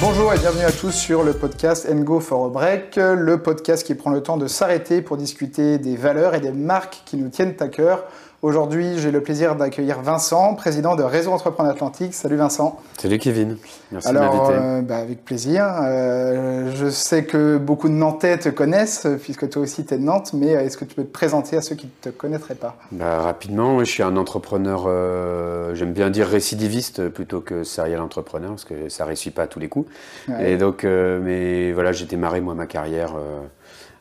Bonjour et bienvenue à tous sur le podcast Go for a Break, le podcast qui prend le temps de s'arrêter pour discuter des valeurs et des marques qui nous tiennent à cœur. Aujourd'hui, j'ai le plaisir d'accueillir Vincent, président de Réseau Entrepreneur Atlantique. Salut Vincent. Salut Kevin. Merci Alors, de m'inviter. euh, bah, avec plaisir. Euh, je sais que beaucoup de Nantais te connaissent, puisque toi aussi tu es de Nantes, mais est-ce que tu peux te présenter à ceux qui ne te connaîtraient pas? Bah, rapidement, je suis un entrepreneur, euh, j'aime bien dire récidiviste plutôt que serial entrepreneur, parce que ça ne réussit pas à tous les coups. Ouais. Et donc, euh, mais voilà, j'ai démarré moi ma carrière euh,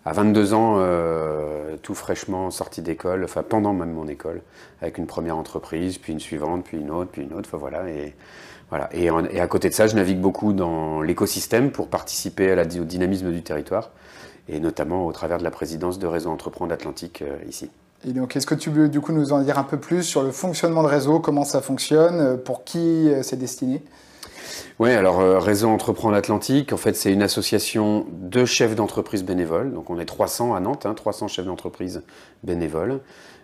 à 22 ans, euh, tout fraîchement sorti d'école, enfin pendant même mon école, avec une première entreprise, puis une suivante, puis une autre, puis une autre, enfin voilà. Et, à côté de ça, je navigue beaucoup dans l'écosystème pour participer au dynamisme du territoire, et notamment au travers de la présidence de Réseau Entreprendre Atlantique euh, ici. Et donc, est-ce que tu peux du coup nous en dire un peu plus sur le fonctionnement de réseau, comment ça fonctionne, euh, pour qui c'est destiné? Oui, alors euh, Réseau Entreprendre Atlantique, en fait, c'est une association de chefs d'entreprise bénévoles. Donc, on est 300 à Nantes, hein, 300 chefs d'entreprise bénévoles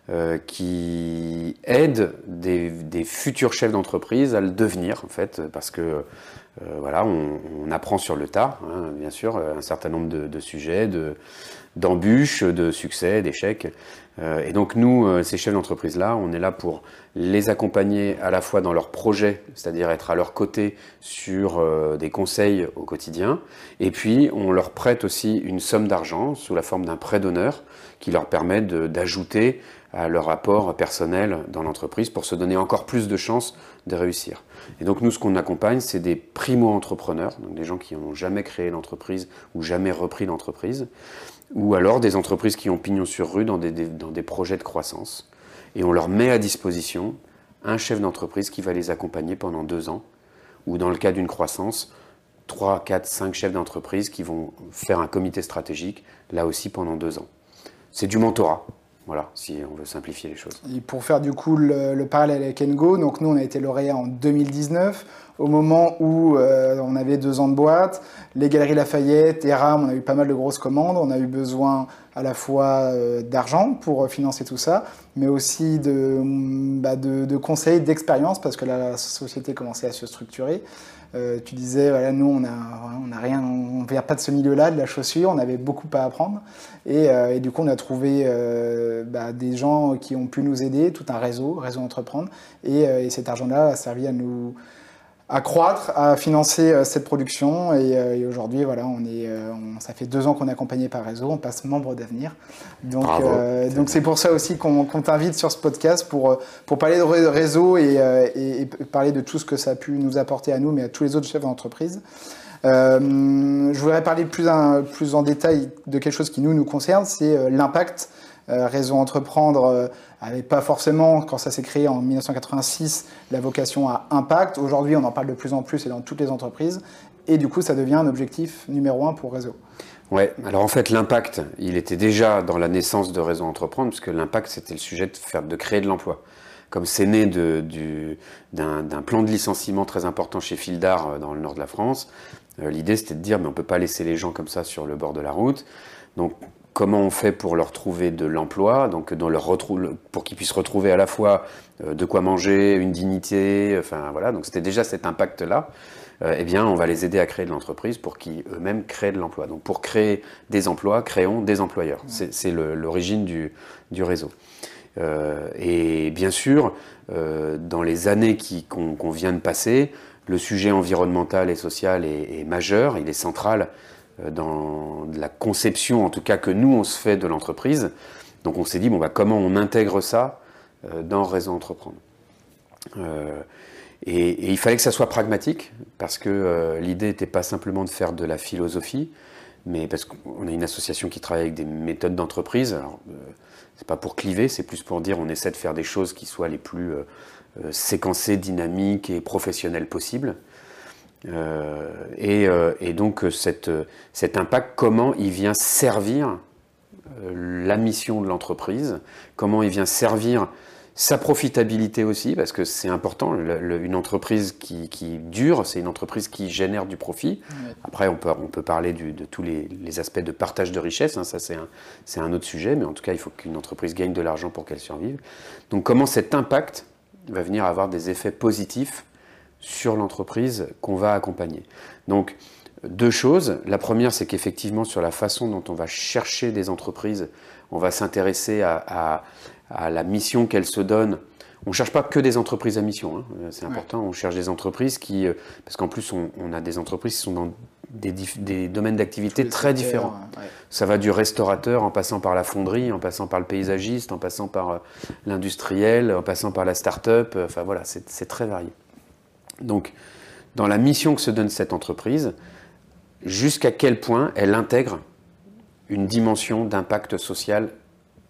euh, qui aident des futurs chefs d'entreprise à le devenir, en fait, parce que euh, voilà, on, apprend sur le tas, hein, bien sûr, un certain nombre de, sujets, de d'embûches, de succès, d'échecs. Euh, et donc nous, euh, ces chefs d'entreprise-là, on est là pour les accompagner à la fois dans leurs projets, c'est-à-dire être à leur côté sur euh, des conseils au quotidien, et puis on leur prête aussi une somme d'argent sous la forme d'un prêt d'honneur qui leur permet d'ajouter à leur apport personnel dans l'entreprise pour se donner encore plus de chances de réussir. Et donc nous, ce qu'on accompagne, c'est des primo-entrepreneurs, donc des gens qui n'ont jamais créé l'entreprise ou jamais repris l'entreprise, ou alors des entreprises qui ont pignon sur rue dans des, dans des projets de croissance. Et on leur met à disposition un chef d'entreprise qui va les accompagner pendant deux ans, ou dans le cas d'une croissance, 3, 4, 5 chefs d'entreprise qui vont faire un comité stratégique, là aussi pendant deux ans. C'est du mentorat, voilà, si on veut simplifier les choses. Et pour faire du coup le, le parallèle avec Engo, donc nous on a été lauréat en 2019, au moment où euh, on avait deux ans de boîte, les Galeries Lafayette, ERAM, on a eu pas mal de grosses commandes, on a eu besoin à la fois euh, d'argent pour financer tout ça, mais aussi de, bah, conseils, d'expérience, parce que la société commençait à se structurer. Euh, tu disais, voilà, nous, on a, a rien, on vient pas de ce milieu-là, de la chaussure, on avait beaucoup à apprendre. Et, euh, du coup, on a trouvé euh, bah, des gens qui ont pu nous aider, tout un réseau, réseau entreprendre. Et, et cet argent-là a servi à nous à croître, à financer euh, cette production. Et, euh, et aujourd'hui, voilà, on est, euh, on- ça fait deux ans qu'on est accompagné par Réseau, on passe membre d'avenir. Donc, donc c'est pour ça aussi qu'on t'invite sur ce podcast pour, pour parler de ré- Réseau et, et- et parler de tout ce que ça a pu nous apporter à nous, mais à tous les autres chefs d'entreprise. Je voudrais parler plus, un- plus en détail de quelque chose qui nous, nous concerne, c'est l'impact. Euh, Réseau Entreprendre avait pas forcément, quand ça s'est créé en 1986, la vocation à impact. Aujourd'hui, on en parle de plus en plus et dans toutes les entreprises. Et du coup, ça devient un objectif numéro un pour Réseau. Ouais, alors en fait, l'impact, il était déjà dans la naissance de Réseau Entreprendre, puisque l'impact, c'était le sujet de, faire, de créer de l'emploi. Comme c'est né du- d'un d'un plan de licenciement très important chez Fildar euh, dans le nord de la France, euh, l'idée c'était de dire, mais on ne peut pas laisser les gens comme ça sur le bord de la route. Donc, comment on fait pour leur trouver de l'emploi, donc dans leur retrou- pour qu'ils puissent retrouver à la fois euh, de quoi manger, une dignité, enfin voilà, donc c'était déjà cet impact-là. Euh, eh bien, on va les aider à créer de l'entreprise pour qu'ils eux-mêmes créent de l'emploi. Donc, pour créer des emplois, créons des employeurs. C'est l'origine du, du réseau. Euh, et bien sûr, euh, dans les années qui- qu'on vient de passer, le sujet environnemental et social est, est majeur, il est central euh, dans la conception, en tout cas que nous on se fait de l'entreprise. Donc on s'est dit bon bah comment on intègre ça euh, dans Réseau Entreprendre. Euh, et, il fallait que ça soit pragmatique parce que l'idée n'était pas simplement de faire de la philosophie, mais parce qu'on a une association qui travaille avec des méthodes d'entreprise. Alors, euh, c'est pas pour cliver, c'est plus pour dire on essaie de faire des choses qui soient les plus séquencées, dynamiques et professionnelles possibles. Euh, et, euh, et donc euh, cette, cet impact, comment il vient servir la mission de l'entreprise, comment il vient servir sa profitabilité aussi, parce que c'est important, le- le- une entreprise qui, qui dure, c'est une entreprise qui génère du profit. Après, on peut, on peut parler du- de tous les, les aspects de partage de richesse, hein, ça c'est un, c'est un autre sujet, mais en tout cas, il faut qu'une entreprise gagne de l'argent pour qu'elle survive. Donc comment cet impact va venir avoir des effets positifs sur l'entreprise qu'on va accompagner. Donc, deux choses. La première, c'est qu'effectivement, sur la façon dont on va chercher des entreprises, on va s'intéresser à, la mission qu'elles se donnent. On ne cherche pas que des entreprises à mission, hein. c'est important. On cherche des entreprises qui, euh, parce qu'en plus, on, a des entreprises qui sont dans des, domaines d'activité très différents. Ça va du restaurateur en passant par la fonderie, en passant par le paysagiste, en passant par euh, l'industriel, en passant par la start-up. Euh, enfin voilà, c'est très varié. Donc, dans la mission que se donne cette entreprise, jusqu'à quel point elle intègre une dimension d'impact social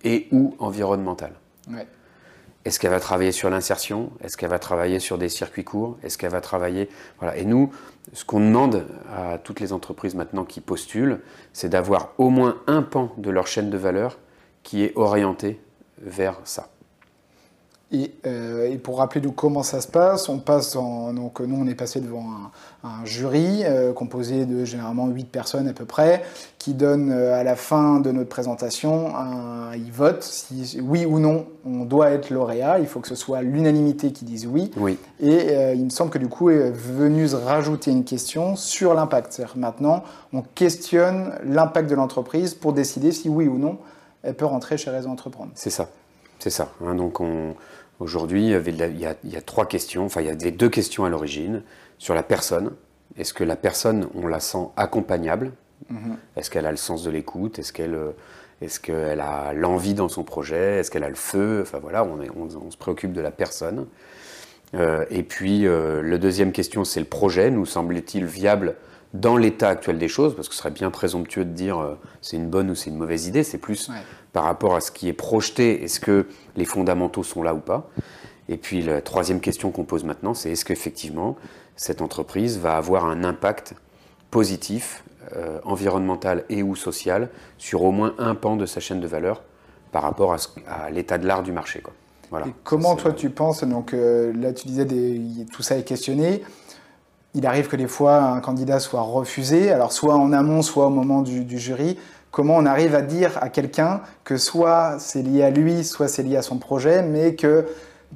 et ou environnemental. Est-ce qu'elle va travailler sur l'insertion Est-ce qu'elle va travailler sur des circuits courts Est-ce qu'elle va travailler voilà. Et nous, ce qu'on demande à toutes les entreprises maintenant qui postulent, c'est d'avoir au moins un pan de leur chaîne de valeur qui est orienté vers ça. Euh, et, pour rappeler comment ça se passe, on passe donc nous on est passé devant un, jury euh, composé de généralement 8 personnes à peu près, qui donne euh, à la fin de notre présentation, un, ils votent si oui ou non on doit être lauréat. Il faut que ce soit l'unanimité qui dise oui. oui. Et il me semble que du coup est venu rajouter une question sur l'impact. C'est-à-dire maintenant on questionne l'impact de l'entreprise pour décider si oui ou non elle peut rentrer chez Réseau Entreprendre. C'est ça. C'est ça. Hein. donc on, aujourd'hui, il, y a trois questions, enfin il y a deux questions à l'origine. Sur la personne, est-ce que la personne, on la sent accompagnable? Mm-hmm. Est-ce qu'elle a le sens de l'écoute? Est-ce qu'elle est qu'elle a l'envie dans son projet? Est-ce qu'elle a le feu? Enfin voilà, on, on, se préoccupe de la personne. Euh, et puis, euh, la deuxième question, c'est le projet. Nous semble-t-il viable dans l'état actuel des choses, parce que ce serait bien présomptueux de dire euh, c'est une bonne ou c'est une mauvaise idée, c'est plus par rapport à ce qui est projeté, est-ce que les fondamentaux sont là ou pas Et puis la troisième question qu'on pose maintenant, c'est est-ce qu'effectivement cette entreprise va avoir un impact positif, euh, environnemental et ou social, sur au moins un pan de sa chaîne de valeur par rapport à, l'état de l'art du marché. Quoi. Voilà. comment toi tu penses, donc euh, là tu disais des, tout ça est questionné, il arrive que des fois un candidat soit refusé, alors soit en amont, soit au moment du, jury. Comment on arrive à dire à quelqu'un que soit c'est lié à lui, soit c'est lié à son projet, mais que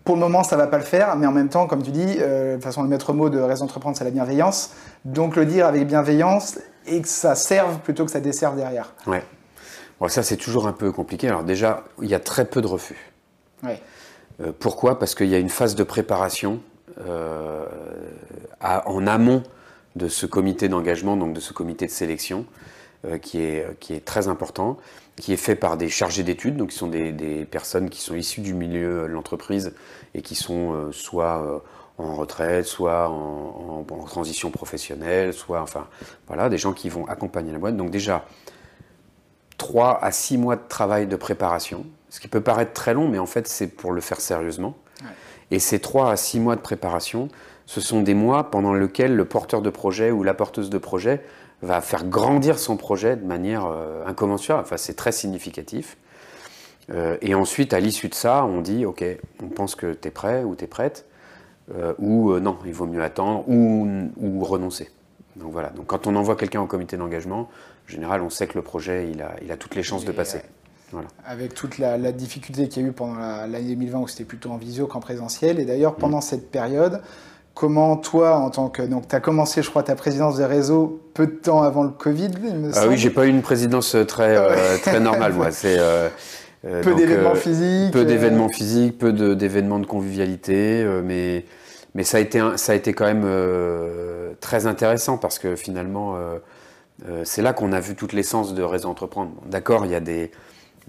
pour le moment ça va pas le faire, mais en même temps, comme tu dis, euh, de façon le maître mot de Raison Entreprendre, c'est la bienveillance. Donc le dire avec bienveillance et que ça serve plutôt que ça desserve derrière. Ouais. Bon, ça c'est toujours un peu compliqué. Alors déjà, il y a très peu de refus. Ouais. Euh, pourquoi? Parce qu'il y a une phase de préparation euh, en amont de ce comité d'engagement, donc de ce comité de sélection, euh, qui, est, très important, qui est fait par des chargés d'études, donc qui sont des, personnes qui sont issues du milieu de l'entreprise et qui sont euh, soit en retraite, soit en, transition professionnelle, soit, enfin, voilà, des gens qui vont accompagner la boîte. Donc déjà, 3 à 6 mois de travail de préparation, ce qui peut paraître très long, mais en fait, c'est pour le faire sérieusement. Et ces 3 à 6 mois de préparation, ce sont des mois pendant lesquels le porteur de projet ou la porteuse de projet va faire grandir son projet de manière euh, incommensurable. Enfin, c'est très significatif. Euh, et ensuite, à l'issue de ça, on dit, OK, on pense que tu es prêt ou tu es prête, euh, ou non, il vaut mieux attendre, ou, renoncer. Donc voilà, donc quand on envoie quelqu'un au comité d'engagement, en général, on sait que le projet, il a, il a toutes les chances de passer. Avec toute la, difficulté qu'il y a eu pendant l'année 2020 où c'était plutôt en visio qu'en présentiel. Et d'ailleurs, pendant mm. cette période, comment toi, en tant que. Donc, tu as commencé, je crois, ta présidence des réseaux peu de temps avant le Covid, il me Ah oui, j'ai pas eu une présidence très, euh, très normale, moi. C'est. Euh, euh, peu d'événements physiques. Peu d'événements physiques, peu d'événements de, convivialité, mais, mais ça, a été, ça a été quand même très intéressant parce que finalement, c'est là qu'on a vu toute l'essence de Réseau Entreprendre. D'accord, il y a des,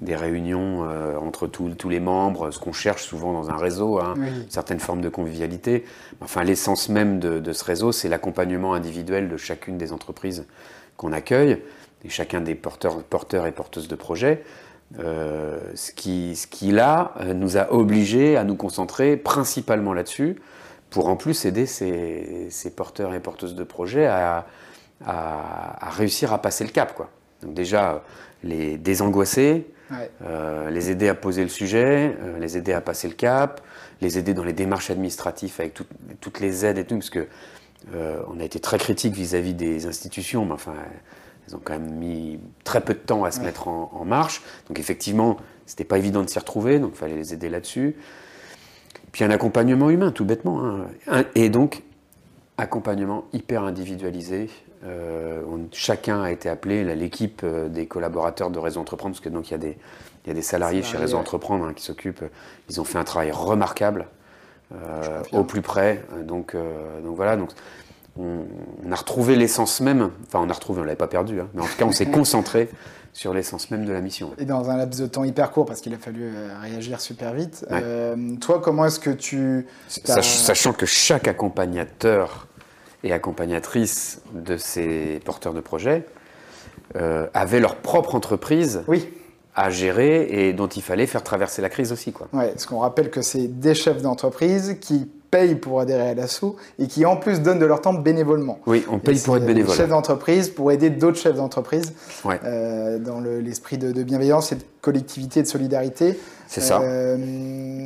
des réunions euh, entre tous les membres, ce qu'on cherche souvent dans un réseau, hein, certaines formes de convivialité. Enfin, l'essence même de, ce réseau, c'est l'accompagnement individuel de chacune des entreprises qu'on accueille, et chacun des porteurs, porteurs et porteuses de projets. Euh, ce, qui, ce qui, là, euh, nous a obligés à nous concentrer principalement là-dessus, pour en plus aider ces, porteurs et porteuses de projets à, à, réussir à passer le cap. Quoi. Donc déjà, les désangoisser, euh, les aider à poser le sujet, euh, les aider à passer le cap, les aider dans les démarches administratives avec toutes les aides et tout, parce que euh, on a été très critique vis-à-vis des institutions, mais enfin, elles ont quand même mis très peu de temps à se mettre en, marche. Donc effectivement, c'était pas évident de s'y retrouver, donc il fallait les aider là-dessus. Puis un accompagnement humain, tout bêtement. Hein. Et donc, accompagnement hyper individualisé. chacun a été appelé, l'équipe des collaborateurs de Réseau Entreprendre, parce que donc il y a des, il y a des salariés chez Réseau Entreprendre hein, qui s'occupent. Ils ont fait un travail remarquable, au plus près. Donc, donc voilà. Donc, on, a retrouvé l'essence même, enfin on a retrouvé, on l'avait pas perdu, hein, mais en tout cas on s'est concentré sur l'essence même de la mission. Et dans un laps de temps hyper court, parce qu'il a fallu euh, réagir super vite. Euh, toi, comment est-ce que tu... Sachant que chaque accompagnateur et accompagnatrice de ces porteurs de projets euh, avait leur propre entreprise oui. à gérer et dont il fallait faire traverser la crise aussi. Quoi. Ouais, parce qu'on rappelle que c'est des chefs d'entreprise qui payent pour adhérer à l'assaut et qui en plus donnent de leur temps bénévolement. Oui, on paye pour être bénévole. Chef d'entreprise pour aider d'autres chefs d'entreprise euh, dans l'esprit de, bienveillance et de collectivité et de solidarité. C'est ça. Euh,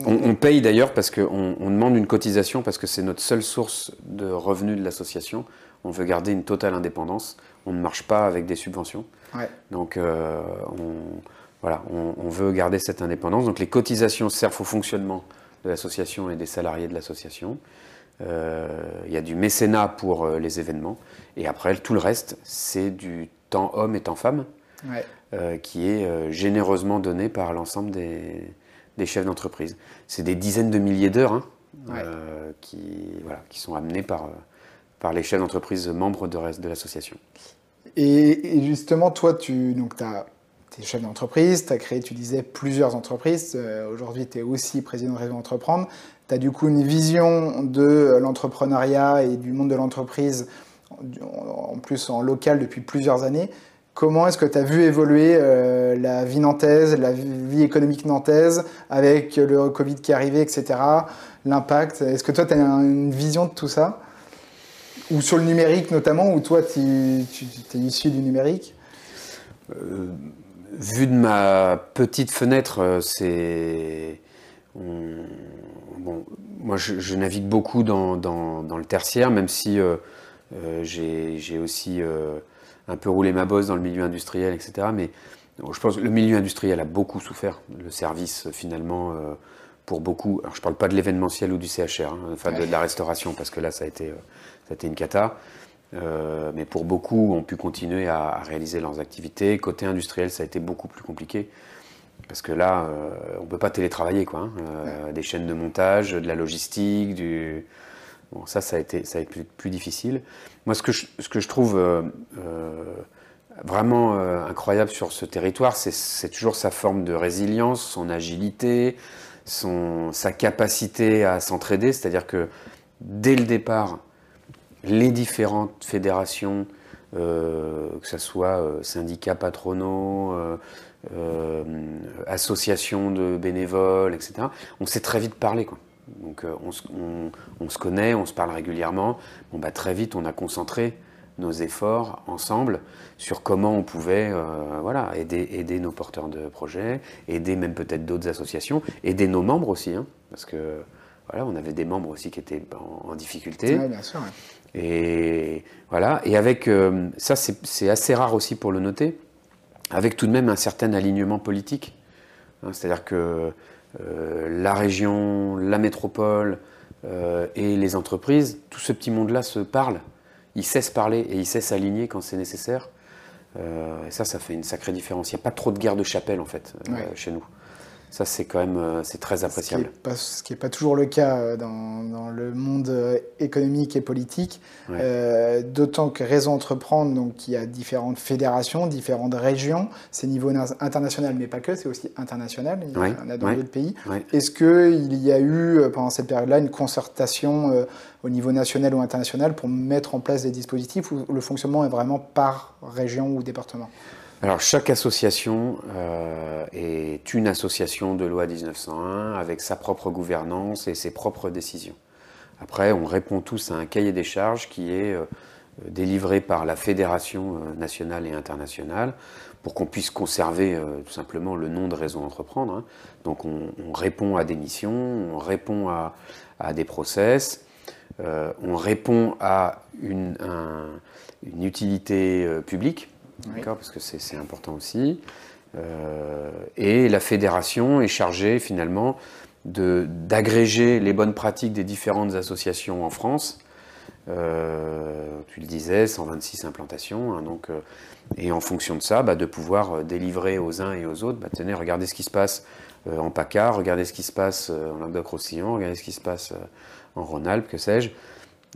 on, paye d'ailleurs parce qu'on on demande une cotisation parce que c'est notre seule source de revenus de l'association. On veut garder une totale indépendance. On ne marche pas avec des subventions. Donc euh, on, voilà, on veut garder cette indépendance. Donc les cotisations servent au fonctionnement de l'association et des salariés de l'association. Euh, il y a du mécénat pour euh, les événements. Et après, tout le reste, c'est du temps homme et temps femme euh, qui est généreusement donné par l'ensemble des, chefs d'entreprise. C'est des dizaines de milliers d'heures hein, qui, voilà, qui sont amenées par, par les chefs d'entreprise membres de, de l'association. Et, justement, toi, tu as tu es chef d'entreprise, tu as créé, tu disais, plusieurs entreprises. Euh, aujourd'hui, tu es aussi président de Réseau Entreprendre. Tu as du coup une vision de l'entrepreneuriat et du monde de l'entreprise, en plus en local depuis plusieurs années. Comment est-ce que tu as vu évoluer euh, la vie nantaise, la vie économique nantaise, avec le Covid qui est arrivé, etc. L'impact? Est-ce que toi, tu as une vision de tout ça? Ou sur le numérique notamment, où toi, tu, es issu du numérique? Euh, vu de ma petite fenêtre, euh, c'est. Bon, moi, je, navigue beaucoup dans, le tertiaire, même si euh, euh, j'ai aussi un peu roulé ma bosse dans le milieu industriel, etc. Mais je pense que le milieu industriel a beaucoup souffert. Le service, finalement, pour beaucoup. Alors, je ne parle pas de l'événementiel ou du CHR, hein, enfin de, la restauration, parce que là, ça a été, ça a été une cata. Euh, mais pour beaucoup, ont pu continuer à, réaliser leurs activités. Côté industriel, ça a été beaucoup plus compliqué. Parce que là, euh, on ne peut pas télétravailler. Quoi, hein. euh, des chaînes de montage, de la logistique, du... Bon, ça, ça a été, ça a été plus, difficile. Moi, ce que je, ce que je trouve vraiment incroyable sur ce territoire, c'est toujours sa forme de résilience, son agilité, son, sa capacité à s'entraider. C'est-à-dire que dès le départ, les différentes fédérations, euh, que ce soit euh, syndicats patronaux, euh, associations de bénévoles, etc., on s'est très vite parlé. Quoi. Donc on, se connaît, on se parle régulièrement. Bah, très vite, on a concentré nos efforts ensemble sur comment on pouvait aider, nos porteurs de projets, aider même peut-être d'autres associations, aider nos membres aussi, hein, parce que voilà, on avait des membres aussi qui étaient en, difficulté. Et voilà. Et avec euh, ça, c'est assez rare aussi pour le noter, avec tout de même un certain alignement politique. Hein, c'est-à-dire que euh, la région, la métropole euh, et les entreprises, tout ce petit monde-là se parle. Ils cessent parler et ils cessent s'aligner quand c'est nécessaire. et ça, ça fait une sacrée différence. Il n'y a pas trop de guerre de chapelle en fait chez nous. Ça, c'est quand même euh, c'est très appréciable. Ce qui n'est pas, toujours le cas euh, dans, dans, le monde euh, économique et politique. D'autant que Réseau Entreprendre, donc, il y a différentes fédérations, différentes régions. C'est niveau international, mais pas que, c'est aussi international. Il y en a dans d'autres pays. Est-ce qu'il y a eu, pendant cette période-là, une concertation au niveau national ou international pour mettre en place des dispositifs où le fonctionnement est vraiment par région ou département? Alors chaque association euh, est une association de loi 1901 avec sa propre gouvernance et ses propres décisions. Après, on répond tous à un cahier des charges qui est euh, délivré par la fédération euh, nationale et internationale pour qu'on puisse conserver tout simplement le nom de Réseau Entreprendre. Hein. Donc on, répond à des missions, on répond à, des process, on répond à une utilité publique parce que c'est important aussi. Euh, et la fédération est chargée finalement d'agréger les bonnes pratiques des différentes associations en France tu le disais, 126 implantations. Hein, donc, et en fonction de ça, bah, de pouvoir délivrer aux uns et aux autres, bah, tenez, regardez ce qui se passe en PACA, regardez ce qui se passe en Languedoc-Roussillon, regardez ce qui se passe en Rhône-Alpes, que sais-je.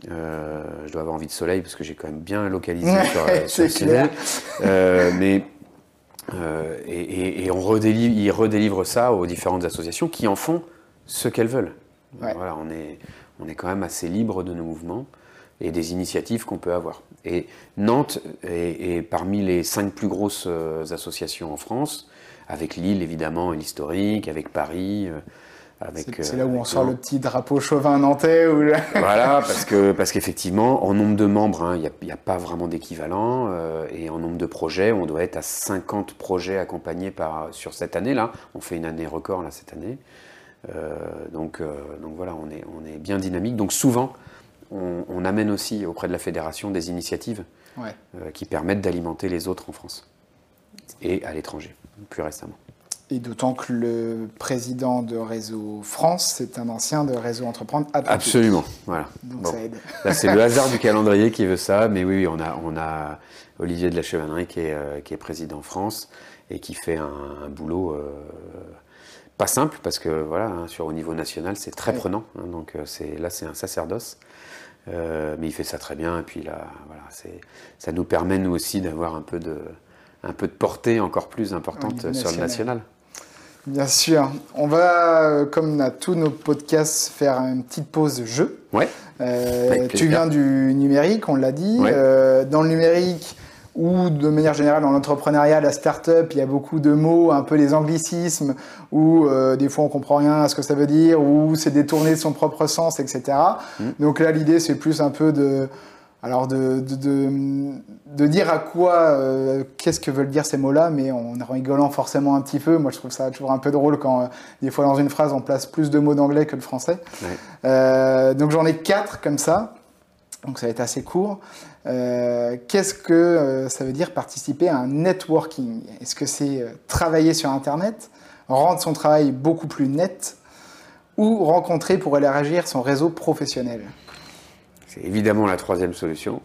Je dois avoir envie de soleil parce que j'ai quand même bien localisé sur, sur le mais euh, et, on redélivre, ils redélivrent ça aux différentes associations qui en font ce qu'elles veulent. Voilà, on est, on est quand même assez libre de nos mouvements et des initiatives qu'on peut avoir. Et Nantes est, parmi les cinq plus grosses euh, associations en France, avec Lille évidemment et l'historique, avec Paris. Euh, c'est là où on sort le petit drapeau chauvin nantais. Ou... voilà, parce que parce qu'effectivement, en nombre de membres, hein, il n'y a, pas vraiment d'équivalent, euh, et en nombre de projets, on doit être à 50 projets accompagnés par sur cette année-là. On fait une année record là cette année, euh, donc euh, donc voilà, on est on est bien dynamique. Donc souvent, on, amène aussi auprès de la fédération des initiatives qui permettent d'alimenter les autres en France et à l'étranger, plus récemment. Et d'autant que le président de Réseau France, c'est un ancien de Réseau Entreprendre Absolument, voilà. Donc ça aide. Là, c'est le hasard du calendrier qui veut ça, mais oui, on a, on a Olivier de la Chevannerie qui est, euh, qui est président France et qui fait un, boulot euh, pas simple parce que voilà, hein, sur au niveau national, c'est très prenant. Hein, donc euh, c'est là, c'est un sacerdoce. mais il fait ça très bien et puis là, voilà, ça nous permet nous aussi d'avoir un peu de un peu de portée encore plus importante sur le national. Bien sûr. On va, euh, comme à tous nos podcasts, faire une petite pause jeu. Ouais. Euh, tu viens du numérique, on l'a dit. Euh, dans le numérique, ou de manière générale dans l'entrepreneuriat, la start-up, il y a beaucoup de mots, un peu les anglicismes, où des fois on comprend rien à ce que ça veut dire, ou c'est détourné de son propre sens, etc. Mm. Donc là, l'idée, c'est plus un peu de alors de, de, dire à quoi, euh, qu'est-ce que veulent dire ces mots-là, mais en rigolant forcément un petit peu. Moi, je trouve ça toujours un peu drôle quand euh, des fois dans une phrase on place plus de mots d'anglais que de français. Euh, donc j'en ai quatre comme ça. Donc ça va être assez court. qu'est-ce que ça veut dire participer à un networking? Est-ce que c'est travailler sur Internet, rendre son travail beaucoup plus net, ou rencontrer pour élargir son réseau professionnel? C'est évidemment la troisième solution.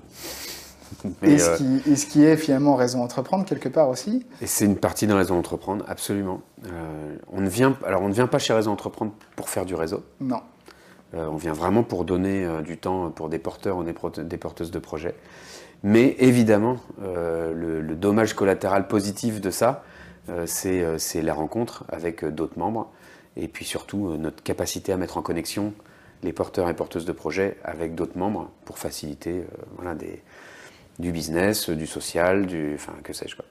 et, ce qui, ce qui, est finalement raison d'entreprendre quelque part aussi Et c'est une partie de raison d'entreprendre, absolument. Euh, on ne vient, alors on ne vient pas chez Raison d'entreprendre pour faire du réseau. Non. Euh, on vient vraiment pour donner euh, du temps pour des porteurs ou des, porteuses de projets. Mais évidemment, le, le, dommage collatéral positif de ça, c'est la rencontre avec d'autres membres et puis surtout notre capacité à mettre en connexion les porteurs et porteuses de projets avec d'autres membres pour faciliter euh, voilà, des, du business, du social, du, enfin que sais-je quoi.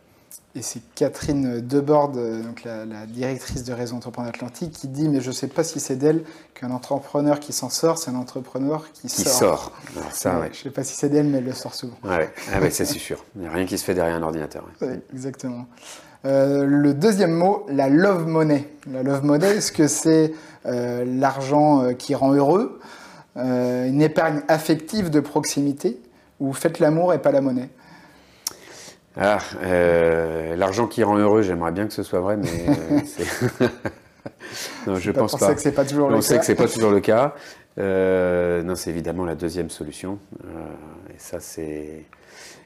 Et c'est Catherine Debord, euh, donc la, directrice de Réseau Entrepreneur Atlantique, qui dit Mais je ne sais pas si c'est d'elle qu'un entrepreneur qui s'en sort, c'est un entrepreneur qui, qui sort. ça, Je ne sais pas si c'est d'elle, mais elle le sort souvent. Ouais, ah c'est sûr. Il n'y a rien qui se fait derrière un ordinateur. exactement. Euh, le deuxième mot, la love money. La love money, est-ce que c'est euh, l'argent euh, qui rend heureux, une épargne affective de proximité, ou faites l'amour et pas la monnaie? Ah, l'argent qui rend heureux, j'aimerais bien que ce soit vrai, mais non, je pense pas. que c'est pas toujours le cas. On sait que c'est pas toujours le cas. non, c'est évidemment la deuxième solution. et ça, c'est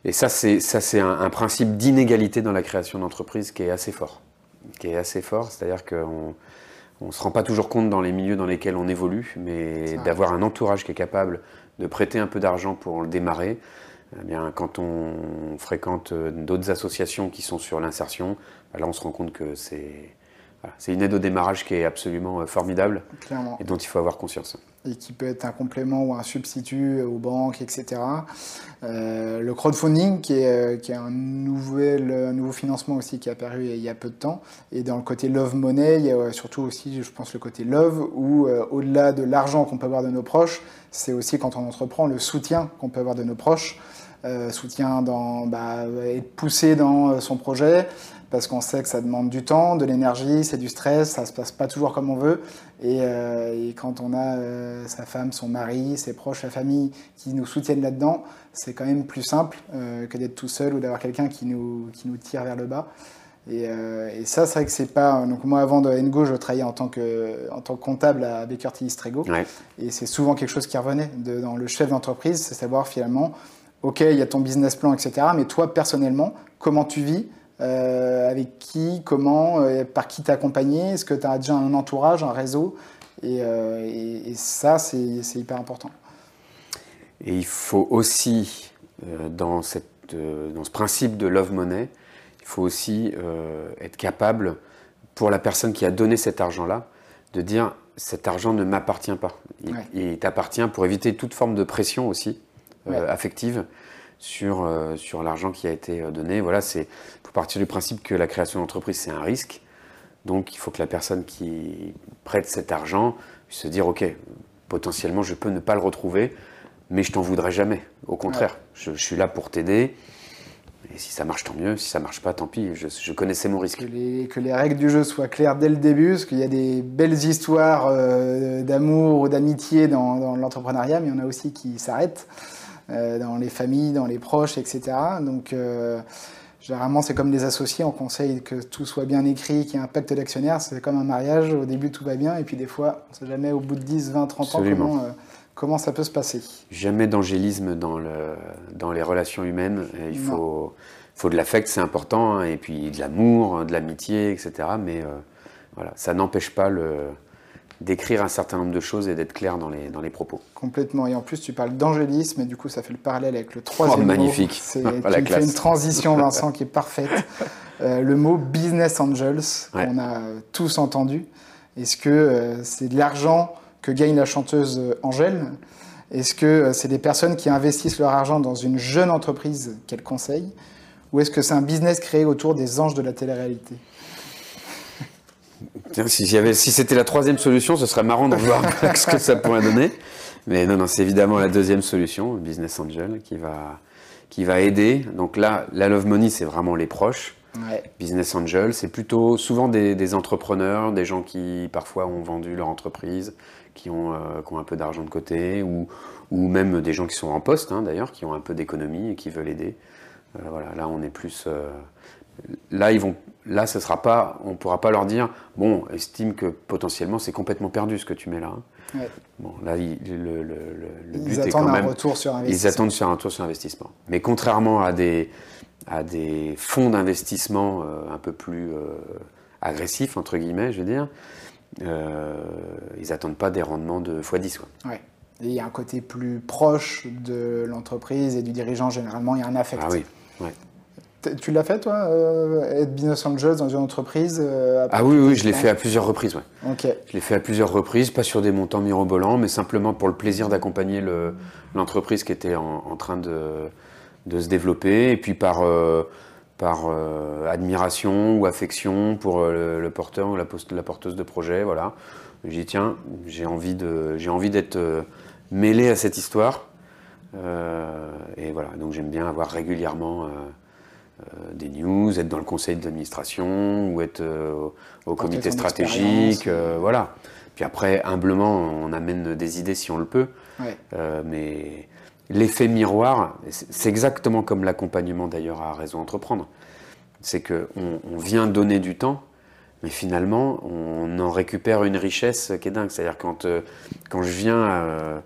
et ça, c'est, ça, c'est un, principe d'inégalité dans la création d'entreprise qui est assez fort. Qui est assez fort, c'est-à-dire qu'on ne se rend pas toujours compte dans les milieux dans lesquels on évolue, mais d'avoir un entourage qui est capable de prêter un peu d'argent pour le démarrer. Eh bien, quand on fréquente d'autres associations qui sont sur l'insertion, bah là on se rend compte que c'est, c'est une aide au démarrage qui est absolument euh, formidable et dont il faut avoir conscience. Et qui peut être un complément ou un substitut aux banques, etc. Euh, le crowdfunding, qui est, euh, un, nouvel, nouveau financement aussi qui est apparu il y a peu de temps. Et dans le côté Love Money, il y a surtout aussi, je pense, le côté Love, où au-delà de l'argent qu'on peut avoir de nos proches, c'est aussi quand on entreprend le soutien qu'on peut avoir de nos proches. soutien dans bah, être poussé dans son projet, parce qu'on sait que ça demande du temps, de l'énergie, c'est du stress, ça se passe pas toujours comme on veut. Et, euh, quand on a euh, sa femme, son mari, ses proches, sa famille qui nous soutiennent là-dedans, c'est quand même plus simple euh, que d'être tout seul ou d'avoir quelqu'un qui nous, qui nous tire vers le bas. Et, ça, c'est vrai que c'est pas. Donc moi, avant de Ngo, je travaillais en tant que, en tant que comptable à Baker Tilly Strego. Et c'est souvent quelque chose qui revenait dans le chef d'entreprise, c'est savoir finalement, OK, il y a ton business plan, etc. Mais toi, personnellement, comment tu vis Avec qui Comment Par qui t'es accompagné? Est-ce que tu as déjà un entourage, un réseau? Et, et, ça, c'est hyper important. Et il faut aussi, dans, cette, dans ce principe de love money, il faut aussi euh, être capable, pour la personne qui a donné cet argent-là, de dire cet argent ne m'appartient pas. Il, t'appartient pour éviter toute forme de pression aussi euh, affective sur, euh, sur l'argent qui a été donné. Voilà, c'est partir du principe que la création d'entreprise c'est un risque. Donc il faut que la personne qui prête cet argent puisse se dire ok, potentiellement je peux ne pas le retrouver, mais je t'en voudrais jamais. Au contraire, je, je, suis là pour t'aider. Et si ça marche, tant mieux. Si ça marche pas, tant pis. Je, connaissais mon risque. Que les, que les, règles du jeu soient claires dès le début, parce qu'il y a des belles histoires euh, d'amour ou d'amitié dans, l'entrepreneuriat, mais il y en a aussi qui s'arrêtent euh, dans les familles, dans les proches, etc. Donc, euh, généralement, c'est comme des associés. On conseille que tout soit bien écrit, qu'il y ait un pacte d'actionnaires. C'est comme un mariage. Au début, tout va bien. Et puis, des fois, on ne sait jamais au bout de 10, 20, 30 ans comment Comment ça peut se passer Jamais d'angélisme dans, le, dans les relations humaines. Il faut, faut de l'affect, c'est important, hein, et puis de l'amour, de l'amitié, etc. Mais euh, voilà, ça n'empêche pas le, d'écrire un certain nombre de choses et d'être clair dans les, dans les propos. Complètement. Et en plus, tu parles d'angélisme, et du coup, ça fait le parallèle avec le troisième oh, magnifique. mot. C'est, tu fais une transition, Vincent, qui est parfaite. Euh, le mot business angels, qu'on a tous entendu. Est-ce que euh, c'est de l'argent que gagne la chanteuse euh, Angèle? Est-ce que euh, c'est des personnes qui investissent leur argent dans une jeune entreprise qu'elle conseille Ou est-ce que c'est un business créé autour des anges de la télé-réalité? Si, si c'était la troisième solution, ce serait marrant de voir ce que ça pourrait donner. Mais non, non, c'est évidemment la deuxième solution, Business Angel, qui va, qui va aider. Donc là, la Love Money, c'est vraiment les proches. Business Angel, c'est plutôt souvent des, des, entrepreneurs, des gens qui parfois ont vendu leur entreprise, qui ont, euh, qui ont un peu d'argent de côté, ou, ou même des gens qui sont en poste hein, d'ailleurs, qui ont un peu d'économie et qui veulent aider. Euh, voilà, là on est plus. Euh, là, ils vont, là, ce sera pas, on pourra pas leur dire, bon, estime que potentiellement c'est complètement perdu ce que tu mets là. Hein. Bon, là, le, le, le, le but est quand même. Un retour sur investissement. Ils attendent sur un retour sur investissement. Mais contrairement à des, à des fonds d'investissement un peu plus agressifs entre guillemets, je veux dire, euh, ils n'attendent pas des rendements de x10. Quoi. Ouais. Et il y a un côté plus proche de l'entreprise et du dirigeant, généralement, il y a un affect. Ah oui, ouais. Tu l'as fait, toi, euh, être business angel dans une entreprise euh, Ah oui, oui, je l'ai fait à plusieurs reprises. Ouais. Ok. Je l'ai fait à plusieurs reprises, pas sur des montants mirobolants, mais simplement pour le plaisir d'accompagner l'entreprise qui était en, en train de, de, se développer, et puis par, par euh, admiration ou affection pour le, porteur ou la, la, porteuse de projet. Voilà. J'ai dit, tiens, j'ai envie d'être mêlé à cette histoire. et voilà, donc j'aime bien avoir régulièrement des news, être dans le conseil d'administration ou être au comité stratégique. voilà. Puis après, humblement, on amène des idées si on le peut. mais L'effet miroir, c'est exactement comme l'accompagnement d'ailleurs à Réseau Entreprendre. C'est qu'on on vient donner du temps, mais finalement, on en récupère une richesse qui est dingue. C'est-à-dire quand, euh, quand je viens euh,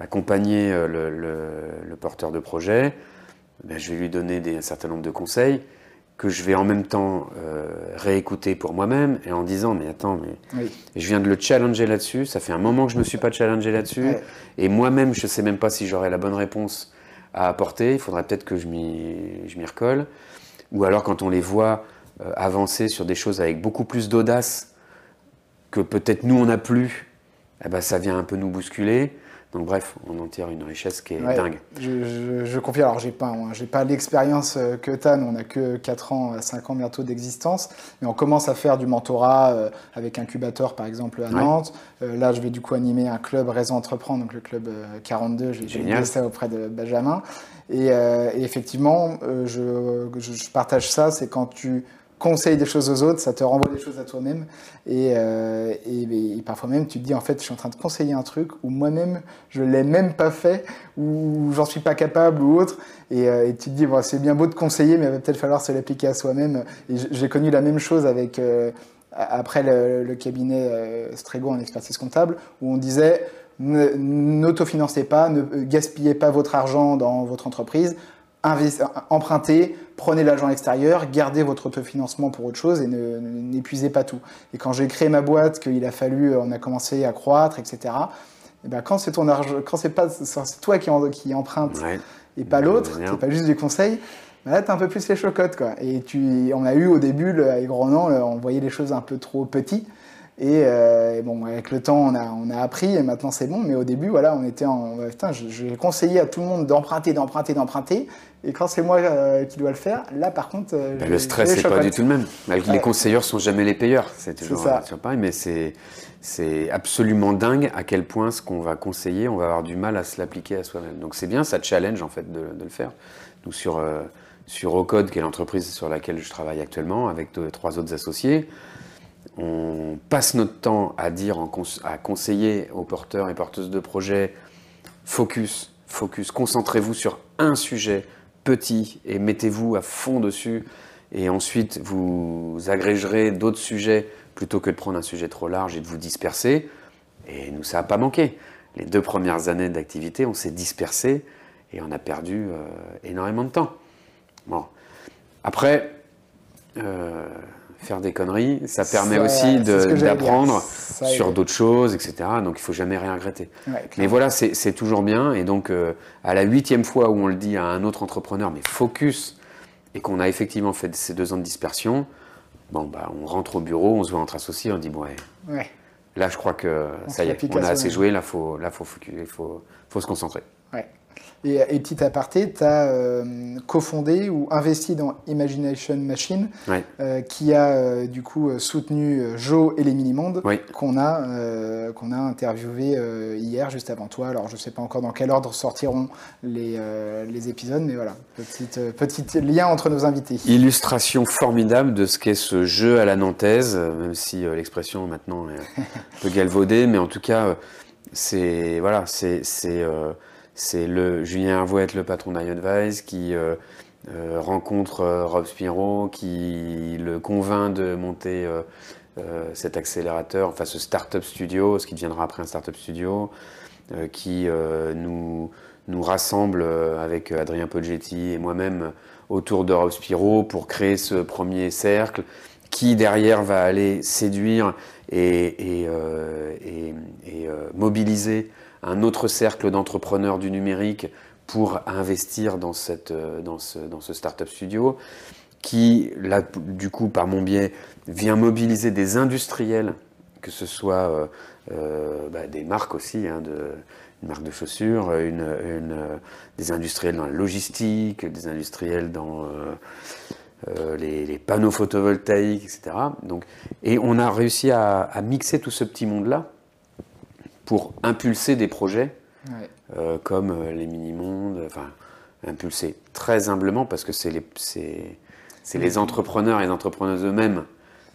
accompagner euh, le, porteur de projet, ben, je vais lui donner des, un certain nombre de conseils que je vais en même temps euh, réécouter pour moi-même et en disant mais attends mais je viens de le challenger là-dessus ça fait un moment que je me suis pas challengé là-dessus et moi-même je sais même pas si j'aurai la bonne réponse à apporter il faudrait peut-être que je m'y je m'y recolle. Ou alors quand on les voit euh, avancer sur des choses avec beaucoup plus d'audace que peut-être nous on n'a plus eh ben ça vient un peu nous bousculer donc bref, on en tire une richesse qui est dingue. Je, je, confie, alors j'ai pas, j'ai pas l'expérience euh, que nous on a que 4 ans, 5 ans bientôt d'existence, mais on commence à faire du mentorat euh, avec incubateur par exemple à Nantes. Euh, là je vais du coup animer un club Réseau Entreprendre, donc le club 42, j'ai fait ça auprès de Benjamin. Et, effectivement, je, je, partage ça, c'est quand tu conseilles des choses aux autres, ça te renvoie des choses à toi-même. Et, euh, et, parfois même, tu te dis, en fait, je suis en train de conseiller un truc où moi-même, je l'ai même pas fait, ou j'en suis pas capable, ou autre. Et, euh, tu te dis, c'est bien beau de conseiller, mais il va peut-être falloir se l'appliquer à soi-même. Et j'ai connu la même chose avec, euh, après le, cabinet Strego en expertise comptable, où on disait, n'autofinancez pas, ne gaspillez pas votre argent dans votre entreprise, empruntez, prenez l'argent extérieur, gardez votre autofinancement pour autre chose et n'épuisez pas tout. Et quand j'ai créé ma boîte, qu'il a fallu, on a commencé à croître, etc. Et ben quand c'est ton argent, quand c'est pas, c'est toi qui, en, qui emprunte et pas l'autre, c'est pas juste du conseil. Ben là, t'as un peu plus les chocottes, quoi. Et tu, on a eu au début, avec Ronan, on voyait les choses un peu trop Euh, et, bon, avec le temps, on a, on a appris et maintenant c'est bon. Mais au début, voilà, on était en. Putain, j'ai conseillé à tout le monde d'emprunter, d'emprunter, d'emprunter. Et quand c'est moi euh, qui dois le faire, là par contre. Euh, ben, le stress, c'est pas du tout le même. Les conseilleurs sont jamais les payeurs. C'est toujours, ça. pareil. Mais c'est absolument dingue à quel point ce qu'on va conseiller, on va avoir du mal à se l'appliquer à soi-même. Donc c'est bien, ça challenge en fait de, le faire. Nous, sur, sur Ocode, qui est l'entreprise sur laquelle je travaille actuellement, avec deux, trois autres associés, on passe notre temps à dire, à conseiller aux porteurs et porteuses de projets, focus, focus, concentrez-vous sur un sujet petit et mettez-vous à fond dessus. Et ensuite, vous agrégerez d'autres sujets plutôt que de prendre un sujet trop large et de vous disperser. Et nous, ça n'a pas manqué. Les deux premières années d'activité, on s'est dispersé et on a perdu euh, énormément de temps. Bon. Après, euh, faire des conneries, ça permet aussi d'apprendre sur d'autres choses, etc. Donc il faut jamais rien regretter. mais voilà, c'est toujours bien. Et donc euh, à la huitième fois où on le dit à un autre entrepreneur, mais focus, et qu'on a effectivement fait ces deux ans de dispersion, bon bah on rentre au bureau, on se voit entre associés, on dit bon ouais. Là je crois que ça y est, on a assez joué, là faut, là faut, il faut, faut se concentrer. Ouais. Et, petit aparté, tu as euh, cofondé ou investi dans Imagination Machine, euh, qui a euh, du coup soutenu Joe et les Mini-Mondes, qu'on a, qu'on a interviewé hier, juste avant toi. Alors, je ne sais pas encore dans quel ordre sortiront les, les épisodes, mais voilà, petit, petit lien entre nos invités. Illustration formidable de ce qu'est ce jeu à la nantaise, même si l'expression maintenant est un peu galvaudée, mais en tout cas, c'est voilà, c'est c'est le Julien Hervouet, le patron d'iAdvise, qui euh, euh, rencontre euh, Rob Spiro, qui le convainc de monter cet accélérateur, enfin ce startup studio, ce qui deviendra après un startup studio, qui nous, nous rassemble avec Adrien Poggetti et moi-même autour de Rob Spiro pour créer ce premier cercle qui derrière va aller séduire et mobiliser un autre cercle d'entrepreneurs du numérique pour investir dans, cette, euh, dans ce, dans ce startup studio, qui, là, du coup, par mon biais, vient mobiliser des industriels, que ce soit euh, euh, bah, des marques aussi, hein, une marque de chaussures, des industriels dans la logistique, des industriels dans les, panneaux photovoltaïques, etc. Donc, et on a réussi à mixer tout ce petit monde-là pour impulser des projets euh, comme euh, les mini-mondes, enfin, impulser très humblement parce que c'est les, c'est, les entrepreneurs et les entrepreneuses eux-mêmes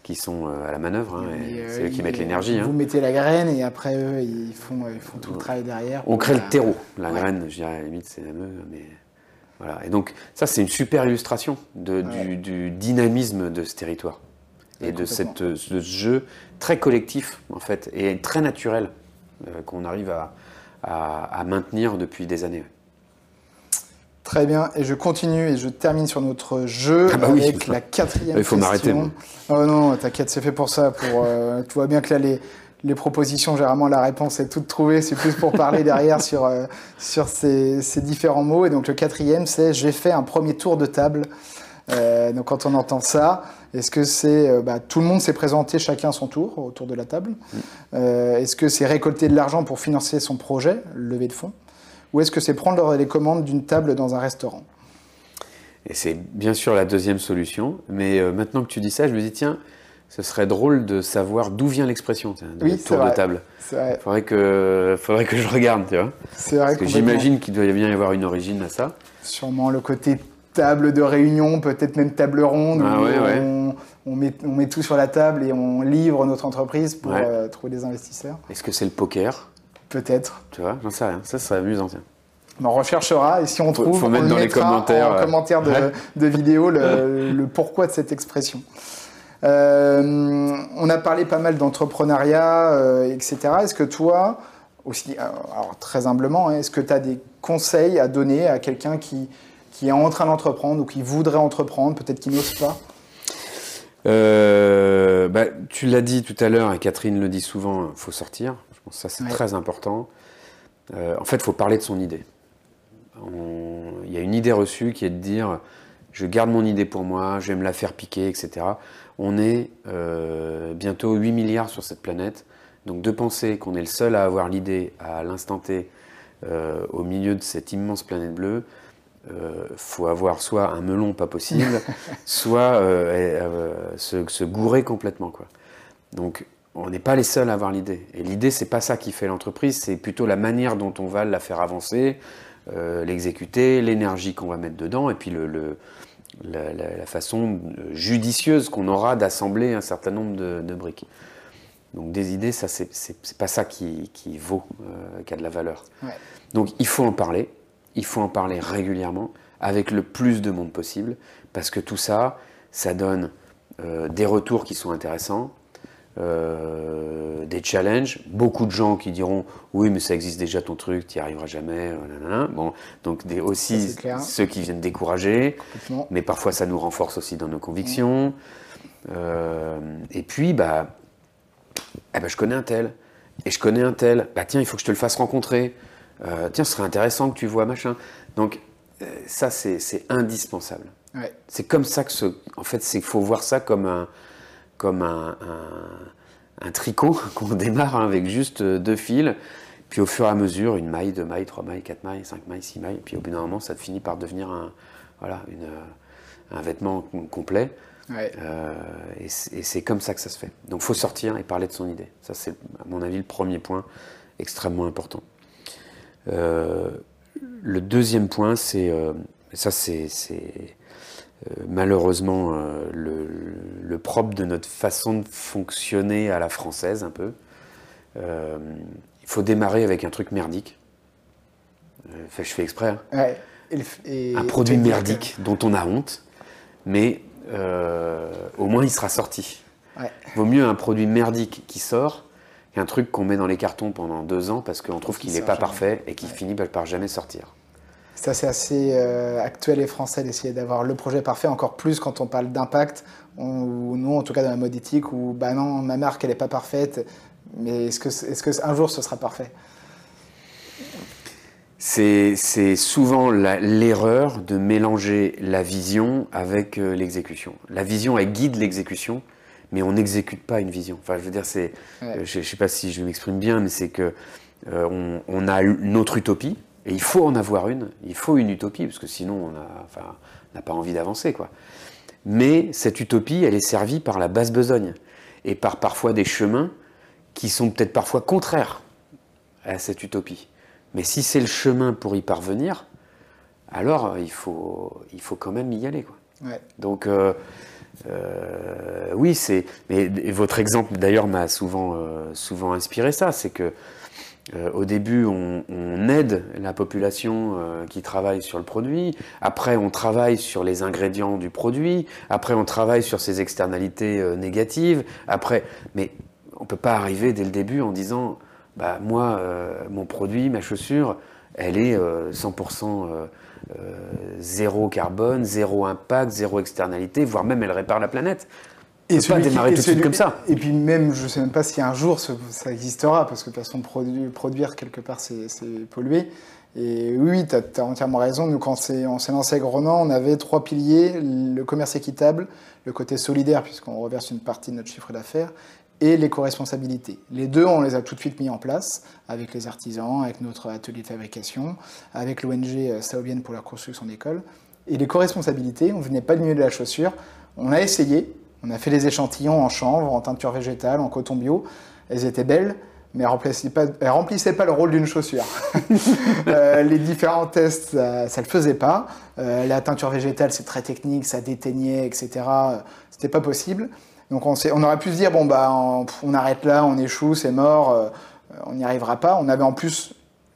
qui sont euh, à la manœuvre, hein, c'est eux qui mettent l'énergie. Vous hein. mettez la graine et après eux, ils font, ils font tout le travail derrière. On crée le terreau. La graine, je dirais à la limite, c'est la meule, mais voilà. Et donc, ça, c'est une super illustration de, du, dynamisme de ce territoire et de, cette, de ce jeu très collectif, en fait, et très naturel. Euh, qu'on arrive à, maintenir depuis des années. Très bien, et je continue et je termine sur notre jeu ah bah avec la quatrième Il faut m'arrêter. Oh non, t'inquiète, c'est fait pour ça. Pour, euh, tu vois bien que là, les, les, propositions, généralement, la réponse est toute trouvée. C'est plus pour parler derrière sur, euh, sur ces, ces, différents mots. Et donc, le quatrième, c'est j'ai fait un premier tour de table. Donc, quand on entend ça, est-ce que c'est euh, bah, tout le monde s'est présenté chacun son tour autour de la table euh, Est-ce que c'est récolter de l'argent pour financer son projet, lever de fonds? Ou est-ce que c'est prendre les commandes d'une table dans un restaurant? Et c'est bien sûr la deuxième solution. Mais euh, maintenant que tu dis ça, je me dis tiens, ce serait drôle de savoir d'où vient l'expression de oui, tour de table. Il faudrait que, faudrait que je regarde, tu vois. C'est vrai. Parce que j'imagine qu'il doit bien y avoir une origine à ça. Sûrement le côté table de réunion, peut-être même table ronde, ah où on met, on met tout sur la table et on livre notre entreprise pour trouver des investisseurs. Est-ce que c'est le poker? Peut-être. Tu vois, j'en sais rien. Ça, serait amusant. Tiens. On recherchera et si on trouve, faut mettre dans les commentaires, en commentaire de, de vidéo le, pourquoi de cette expression. Euh, on a parlé pas mal d'entrepreneuriat, euh, etc. Est-ce que toi, aussi, euh, alors très humblement, hein, est-ce que tu as des conseils à donner à quelqu'un qui, qui est en train d'entreprendre ou qui voudrait entreprendre, peut-être qui n'ose pas bah, Tu l'as dit tout à l'heure et Catherine le dit souvent, il faut sortir. Je pense que ça c'est très important. en fait, il faut parler de son idée. Il y a une idée reçue qui est de dire je garde mon idée pour moi, je vais me la faire piquer, etc. On est euh, bientôt 8 milliards sur cette planète. Donc de penser qu'on est le seul à avoir l'idée à l'instant T euh, au milieu de cette immense planète bleue, euh, faut avoir soit un melon pas possible, soit se, se, gourer complètement. Quoi. Donc on n'est pas les seuls à avoir l'idée. Et l'idée, c'est pas ça qui fait l'entreprise, c'est plutôt la manière dont on va la faire avancer, euh, l'exécuter, l'énergie qu'on va mettre dedans, et puis le, la, façon judicieuse qu'on aura d'assembler un certain nombre de, briques. Donc des idées, ça c'est pas ça qui, vaut, euh, qui a de la valeur. Donc il faut en parler, il faut en parler régulièrement, avec le plus de monde possible, parce que tout ça, ça donne euh, des retours qui sont intéressants, euh, des challenges, beaucoup de gens qui diront oui mais ça existe déjà ton truc, tu n'y arriveras jamais, euh, bon donc des, aussi ceux qui viennent décourager, mais parfois ça nous renforce aussi dans nos convictions. Euh, et puis bah, eh ben, je connais un tel. Et je connais un tel, bah tiens il faut que je te le fasse rencontrer, tiens ce serait intéressant que tu vois machin. Donc ça c'est indispensable. C'est comme ça que ce, en fait c'est faut voir ça comme un comme un, tricot qu'on démarre hein, avec juste euh, deux fils. Puis au fur et à mesure, une maille, deux mailles, trois mailles, quatre mailles, cinq mailles, six mailles. Puis au bout d'un moment, ça finit par devenir un, voilà, une, euh, un vêtement complet. Euh, et c'est comme ça que ça se fait. Donc il faut sortir et parler de son idée. Ça, c'est à mon avis le premier point extrêmement important. Le deuxième point, c'est. ça, c'est euh, malheureusement euh, le, propre de notre façon de fonctionner à la française un peu. Euh, il faut démarrer avec un truc merdique. Enfin, je fais exprès. Hein. un produit merdique dont on a honte, mais au moins il sera sorti. Ouais. Vaut mieux un produit merdique qui sort qu'un truc qu'on met dans les cartons pendant deux ans parce qu'on trouve qu'il n'est pas parfait et qui finit par jamais sortir. C'est assez euh, actuel et français d'essayer d'avoir le projet parfait, encore plus quand on parle d'impact, ou nous en tout cas dans la mode éthique, où bah non, ma marque elle n'est pas parfaite, mais est-ce que, est-ce que un jour ce sera parfait? C'est, souvent l'erreur de mélanger la vision avec euh, l'exécution. La vision, elle guide l'exécution, mais on n'exécute pas une vision. Enfin, je veux dire, c'est, euh, je ne sais pas si je m'exprime bien, mais c'est que on, on, a notre utopie, et il faut en avoir une, il faut une utopie, parce que sinon on n'a enfin, pas envie d'avancer. quoi. Mais cette utopie, elle est servie par la basse besogne, et par parfois des chemins qui sont peut-être parfois contraires à cette utopie. Mais si c'est le chemin pour y parvenir, alors il faut, il faut quand même y aller. Quoi. Donc, euh, euh, oui, c'est. Mais votre exemple, d'ailleurs, m'a souvent, euh, souvent inspiré ça. C'est que euh, au début, on, aide la population qui travaille sur le produit. Après, on travaille sur les ingrédients du produit. Après, on travaille sur ses externalités négatives. Après, mais on peut pas arriver dès le début en disant, bah moi, mon produit, ma chaussure, elle est 100% zéro carbone, zéro impact, zéro externalité, voire même elle répare la planète. Et pas démarrer tout de suite comme ça. Et puis même, je ne sais même pas si un jour ça existera, parce que de toute façon, produire quelque part, c'est polluer. Et oui, tu as, entièrement raison. Nous, quand on s'est lancé avec Ronan, on avait trois piliers, le commerce équitable, le côté solidaire, puisqu'on reverse une partie de notre chiffre d'affaires, et l'éco-responsabilité. Les deux, on les a tout de suite mis en place avec les artisans, avec notre atelier de fabrication, avec l'ONG euh, Saobienne pour la construction d'école. Et l'éco-responsabilité, on ne venait pas du milieu de la chaussure. On a essayé, on a fait des échantillons en chanvre, en teinture végétale, en coton bio. Elles étaient belles, mais elle remplissait pas, remplissait pas le rôle d'une chaussure. Euh, les différents tests, ça, ne le faisait pas. Euh, la teinture végétale, c'est très technique, ça déteignait, etc. C'était pas possible. Donc on, on, aurait pu se dire bon bah on, arrête là, on échoue, c'est mort, euh, on n'y arrivera pas. On avait en plus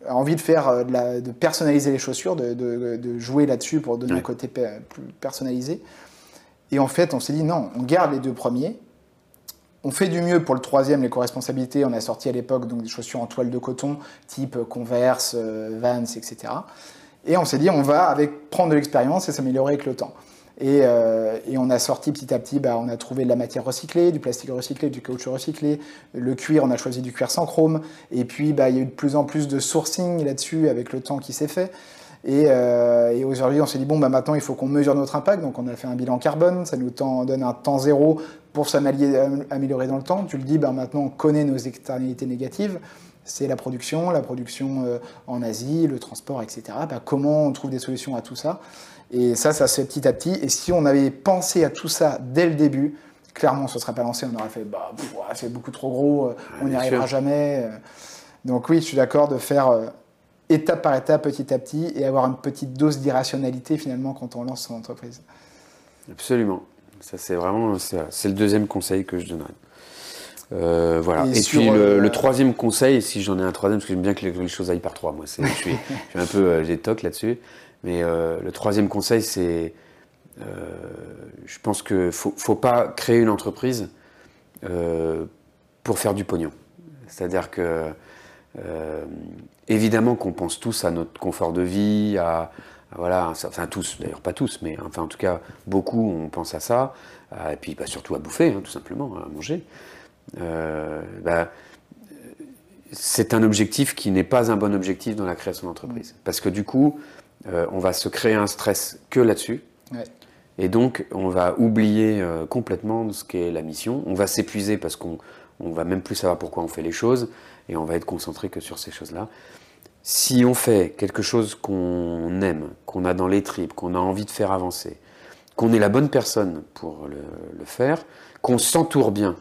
envie de faire de, personnaliser les chaussures, de, jouer là-dessus pour donner un côté plus personnalisé. Et en fait, on s'est dit non, on garde les deux premiers on fait du mieux pour le troisième, les co-responsabilités. On a sorti à l'époque donc des chaussures en toile de coton, type Converse, euh, Vans, etc. Et on s'est dit, on va avec prendre de l'expérience et s'améliorer avec le temps. Et, euh, on a sorti petit à petit, bah, on a trouvé de la matière recyclée, du plastique recyclé, du caoutchouc recyclé, le cuir, on a choisi du cuir sans chrome. Et puis, bah, il y a eu de plus en plus de sourcing là-dessus avec le temps qui s'est fait. Et, euh, aujourd'hui, on s'est dit, bon, bah, maintenant, il faut qu'on mesure notre impact. Donc, on a fait un bilan carbone. Ça nous donne un temps zéro pour s'améliorer dans le temps. Tu le dis, maintenant, on connaît nos externalités négatives. C'est la production, la production euh, en Asie, le transport, etc. Comment on trouve des solutions à tout ça? Et ça, ça se fait petit à petit. Et si on avait pensé à tout ça dès le début, clairement, on ne se serait pas lancé. On aurait fait, bah, c'est beaucoup trop gros, euh, on n'y arrivera jamais. Donc oui, je suis d'accord de faire étape par étape, petit à petit, et avoir une petite dose d'irrationalité finalement quand on lance son entreprise. Absolument. Ça, c'est vraiment c'est le deuxième conseil que je donnerais. Euh, voilà. Et, puis le, euh, troisième conseil, si j'en ai un troisième, parce que j'aime bien que les, choses aillent par trois, moi, je suis, un peu euh, j'ai toc là-dessus. Mais le troisième conseil, c'est, je pense que faut, faut pas créer une entreprise pour faire du pognon. C'est-à-dire que Évidemment qu'on pense tous à notre confort de vie, à, voilà, enfin tous, d'ailleurs pas tous, mais enfin en tout cas beaucoup, on pense à ça, et puis bah, surtout à bouffer, hein, tout simplement, à manger. Euh, bah, c'est un objectif qui n'est pas un bon objectif dans la création d'entreprise, parce que du coup, euh, on va se créer un stress que là-dessus. Et donc, on va oublier euh, complètement ce qu'est la mission. On va s'épuiser parce qu'on on va même plus savoir pourquoi on fait les choses et on va être concentré que sur ces choses-là. Si on fait quelque chose qu'on aime, qu'on a dans les tripes, qu'on a envie de faire avancer, qu'on est la bonne personne pour le, faire, qu'on s'entoure bien.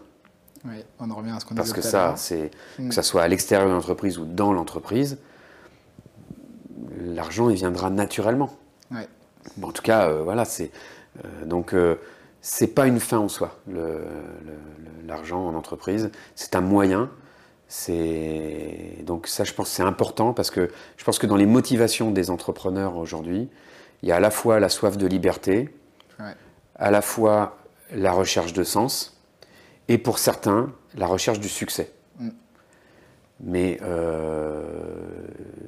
Oui, on revient à ce qu'on Parce que ça, c'est mm. que ça soit à l'extérieur de l'entreprise ou dans l'entreprise, l'argent il viendra naturellement. en tout cas, euh, voilà, c'est euh, donc euh, c'est pas une fin en soi l'argent en entreprise, c'est un moyen c'est donc ça, je pense, c'est important parce que je pense que dans les motivations des entrepreneurs aujourd'hui, il y a à la fois la soif de liberté, à la fois la recherche de sens, et pour certains, la recherche du succès. Mm. Mais euh,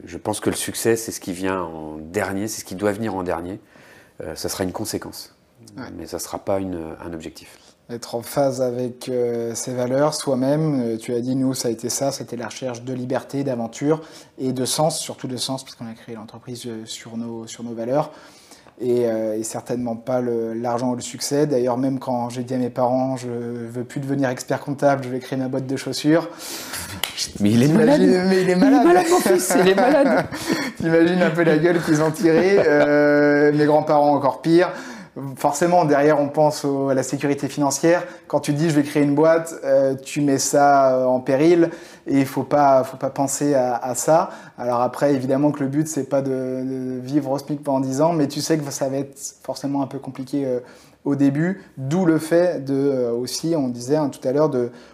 je pense que le succès, c'est ce qui vient en dernier, c'est ce qui doit venir en dernier. Euh, ça sera une conséquence, mais ça ne sera pas un objectif être en phase avec euh, ses valeurs, soi-même. Euh, tu as dit, nous, ça a été ça, c'était la recherche de liberté, d'aventure et de sens, surtout de sens, puisqu'on a créé l'entreprise euh, sur nos, sur nos valeurs. Et, certainement pas l'argent ou le succès. D'ailleurs, même quand j'ai dit à mes parents, je veux plus devenir expert comptable, je vais créer ma boîte de chaussures. Mais il est malade. Mais il est malade. Il est malade, mon fils, il est malade. T'imagines un peu la gueule qu'ils ont tirée. mes grands-parents encore pire forcément, derrière, on pense à la sécurité financière. Quand tu dis je vais créer une boîte, euh, tu mets ça euh, en péril et il faut pas, faut pas penser à, ça. Alors après, évidemment que le but c'est pas de, vivre au SMIC pendant 10 ans, mais tu sais que ça va être forcément un peu compliqué euh, au début. D'où le fait de aussi, on disait hein, tout à l'heure,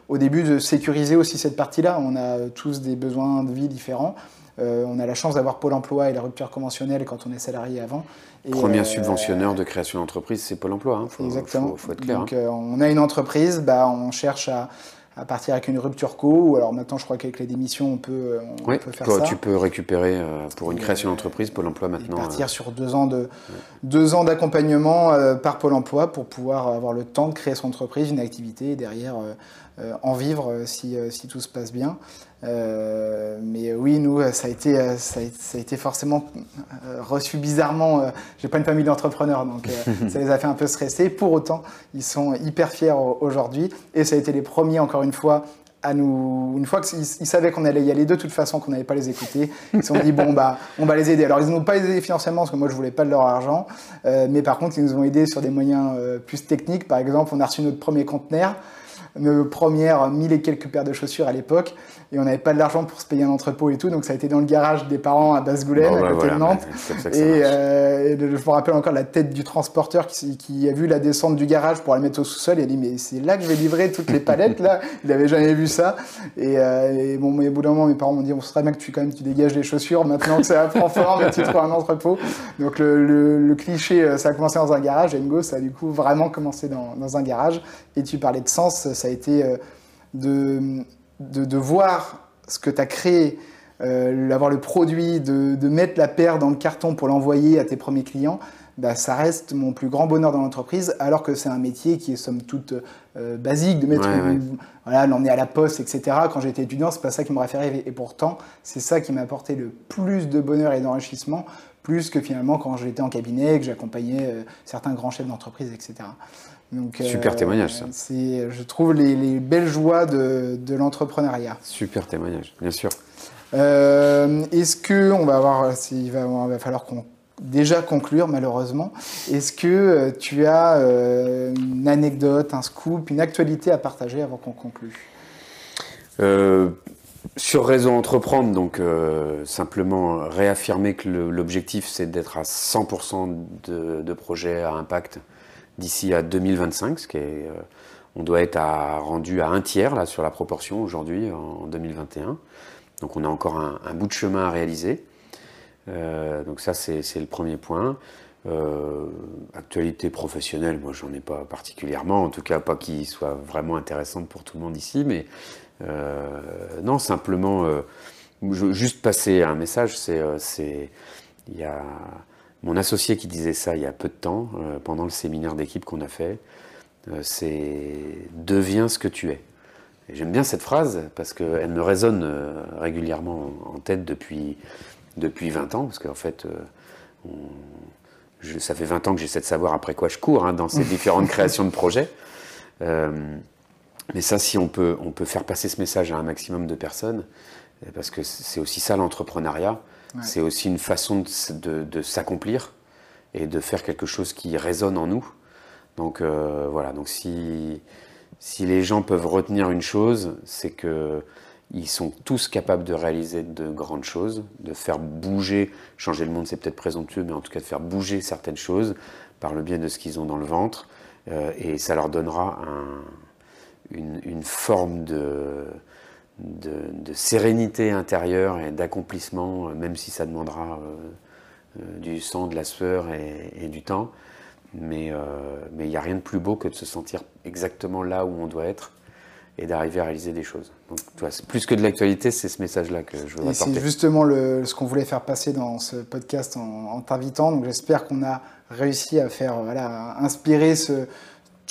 au début de sécuriser aussi cette partie-là. On a tous des besoins de vie différents. On a la chance d'avoir Pôle Emploi et la rupture conventionnelle quand on est salarié avant. Premier euh, subventionneur de création d'entreprise, c'est Pôle emploi. Hein. exactement. Faut, être clair. Donc, hein. euh, on a une entreprise, bah, on cherche à, partir avec une rupture co, ou alors maintenant, je crois qu'avec les démissions, on peut, on peut faire ça. Tu peux récupérer euh, pour une création d'entreprise Pôle emploi maintenant. partir sur deux ans de deux ans d'accompagnement par Pôle emploi pour pouvoir avoir le temps de créer son entreprise, une activité, et derrière en vivre si, si, tout se passe bien. Euh, mais oui, nous, ça a été, ça a, été forcément euh, reçu bizarrement. J'ai pas une famille d'entrepreneurs, donc euh, ça les a fait un peu stresser. Pour autant, ils sont hyper fiers aujourd'hui, et ça a été les premiers, encore une fois, à nous, une fois qu'ils savaient qu'on allait y aller de toute façon, qu'on n'allait pas les écouter, ils se sont dit bon bah on va les aider. Alors ils ne nous ont pas aidé financièrement parce que moi je voulais pas de leur argent, mais par contre ils nous ont aidés sur des moyens plus techniques. Par exemple, on a reçu notre premier conteneur, nos premières mille et quelques paires de chaussures à l'époque. Et on n'avait pas de l'argent pour se payer un entrepôt et tout, donc ça a été dans le garage des parents à Basse-Goulaine, à côté de Nantes. et, je me rappelle encore la tête du transporteur qui, a vu la descente du garage pour la mettre au sous-sol. Il a dit mais c'est là que je vais livrer toutes les palettes là. Il n'avait jamais vu ça. Et, bon, mais au bout d'un moment, mes parents m'ont dit on serait bien que tu quand même tu dégages les chaussures maintenant que ça prend forme et tu trouves un entrepôt. Donc le, cliché, ça a commencé dans un garage. Et Ngo, ça a du coup vraiment commencé dans, dans un garage. Et tu parlais de sens, ça a été de, de, voir ce que tu as créé, euh, avoir le produit, de, de, mettre la paire dans le carton pour l'envoyer à tes premiers clients, bah, ça reste mon plus grand bonheur dans l'entreprise, alors que c'est un métier qui est somme toute euh, basique, de mettre, voilà, l'emmener à la poste, etc. Quand j'étais étudiant, c'est pas ça qui m'aurait fait rêver. Et pourtant, c'est ça qui m'a apporté le plus de bonheur et d'enrichissement, plus que finalement quand j'étais en cabinet, que j'accompagnais euh, certains grands chefs d'entreprise, etc. Super euh, témoignage, ça. C'est, je trouve, les, belles joies de, l'entrepreneuriat. Super témoignage, bien sûr. Euh, est-ce que, on va avoir, il va, va falloir qu'on déjà conclure malheureusement. Est-ce que euh, tu as une anecdote, un scoop, une actualité à partager avant qu'on conclue? Sur Réseau Entreprendre, donc simplement réaffirmer que l'objectif c'est d'être à 100% de, de projets à impact d'ici à 2025, ce qui est, euh, on doit être rendu à un tiers là, sur la proportion aujourd'hui en 2021. Donc on a encore un, bout de chemin à réaliser. Euh, donc ça c'est le premier point. Euh, actualité professionnelle, moi j'en ai pas particulièrement, en tout cas pas qui soit vraiment intéressante pour tout le monde ici, mais non simplement juste passer un message, c'est il y a mon associé qui disait ça il y a peu de temps, euh, pendant le séminaire d'équipe qu'on a fait, euh, c'est deviens ce que tu es. J'aime bien cette phrase parce qu'elle me résonne euh, régulièrement en tête depuis, depuis 20 ans, parce qu'en fait, ça fait 20 ans que j'essaie de savoir après quoi je cours hein, dans ces différentes créations de projets. mais ça, si on peut, on peut faire passer ce message à un maximum de personnes, parce que c'est aussi ça l'entrepreneuriat, c'est aussi une façon de, s'accomplir et de faire quelque chose qui résonne en nous. Donc euh, voilà, donc si, si les gens peuvent retenir une chose, c'est que ils sont tous capables de réaliser de grandes choses, de faire bouger, changer le monde c'est peut-être présomptueux, mais en tout cas de faire bouger certaines choses par le biais de ce qu'ils ont dans le ventre, euh, et ça leur donnera une, forme de, de, sérénité intérieure et d'accomplissement, euh, même si ça demandera euh, euh, du sang, de la sueur et, du temps. Mais il n'y a rien de plus beau que de se sentir exactement là où on doit être et d'arriver à réaliser des choses. Donc, plus que de l'actualité, c'est ce message-là que je veux apporter. C'est justement ce qu'on voulait faire passer dans ce podcast en, en t'invitant. Donc, j'espère qu'on a réussi à faire, voilà, inspirer ce,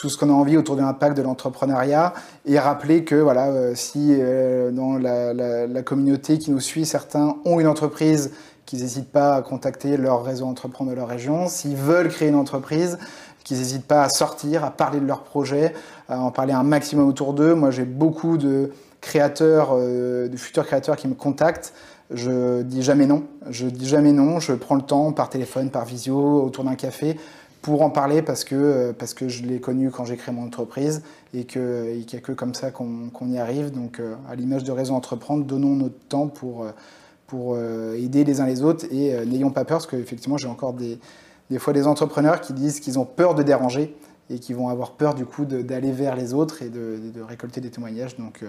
tout ce qu'on a envie autour de l'impact de l'entrepreneuriat et rappeler que voilà, euh, si euh, dans la, communauté qui nous suit, certains ont une entreprise, qu'ils n'hésitent pas à contacter leur réseau entreprendre de leur région. S'ils veulent créer une entreprise, qu'ils n'hésitent pas à sortir, à parler de leur projet, à en parler un maximum autour d'eux. Moi, j'ai beaucoup de créateurs, euh, de futurs créateurs qui me contactent. Je dis jamais non. Je dis jamais non. Je prends le temps par téléphone, par visio, autour d'un café pour en parler parce que, euh, parce que je l'ai connu quand j'ai créé mon entreprise et qu'il n'y a que comme ça qu'on y arrive. Donc, euh, à l'image de Réseau Entreprendre, donnons notre temps pour, euh, pour aider les uns les autres et n'ayons pas peur parce qu'effectivement, j'ai encore des, des fois des entrepreneurs qui disent qu'ils ont peur de déranger et qui vont avoir peur du coup d'aller vers les autres et de, de récolter des témoignages. Donc,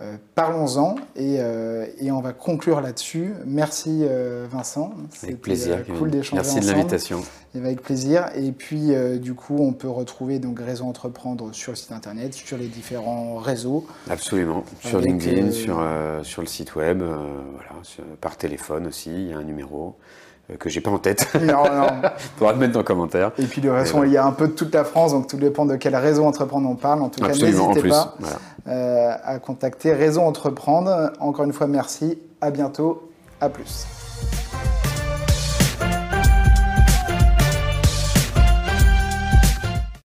euh, parlons-en euh, et, on va conclure là-dessus. Merci euh, Vincent. Avec plaisir. cool d'échanger Merci de l'invitation. Avec plaisir. Et puis du coup, on peut retrouver donc Réseau Entreprendre sur le site internet, sur les différents réseaux. Absolument. Sur LinkedIn, sur, sur le site web, voilà, par téléphone aussi, il y a un numéro que j'ai pas en tête. Non, non. Faudra te mettre dans le commentaire. Et puis de toute façon, il y a un peu de toute la France, donc tout dépend de quel réseau entreprendre on parle. En tout cas, n'hésitez pas. Voilà. Euh, à contacter Réseau Entreprendre. Encore une fois, merci. À bientôt. À plus.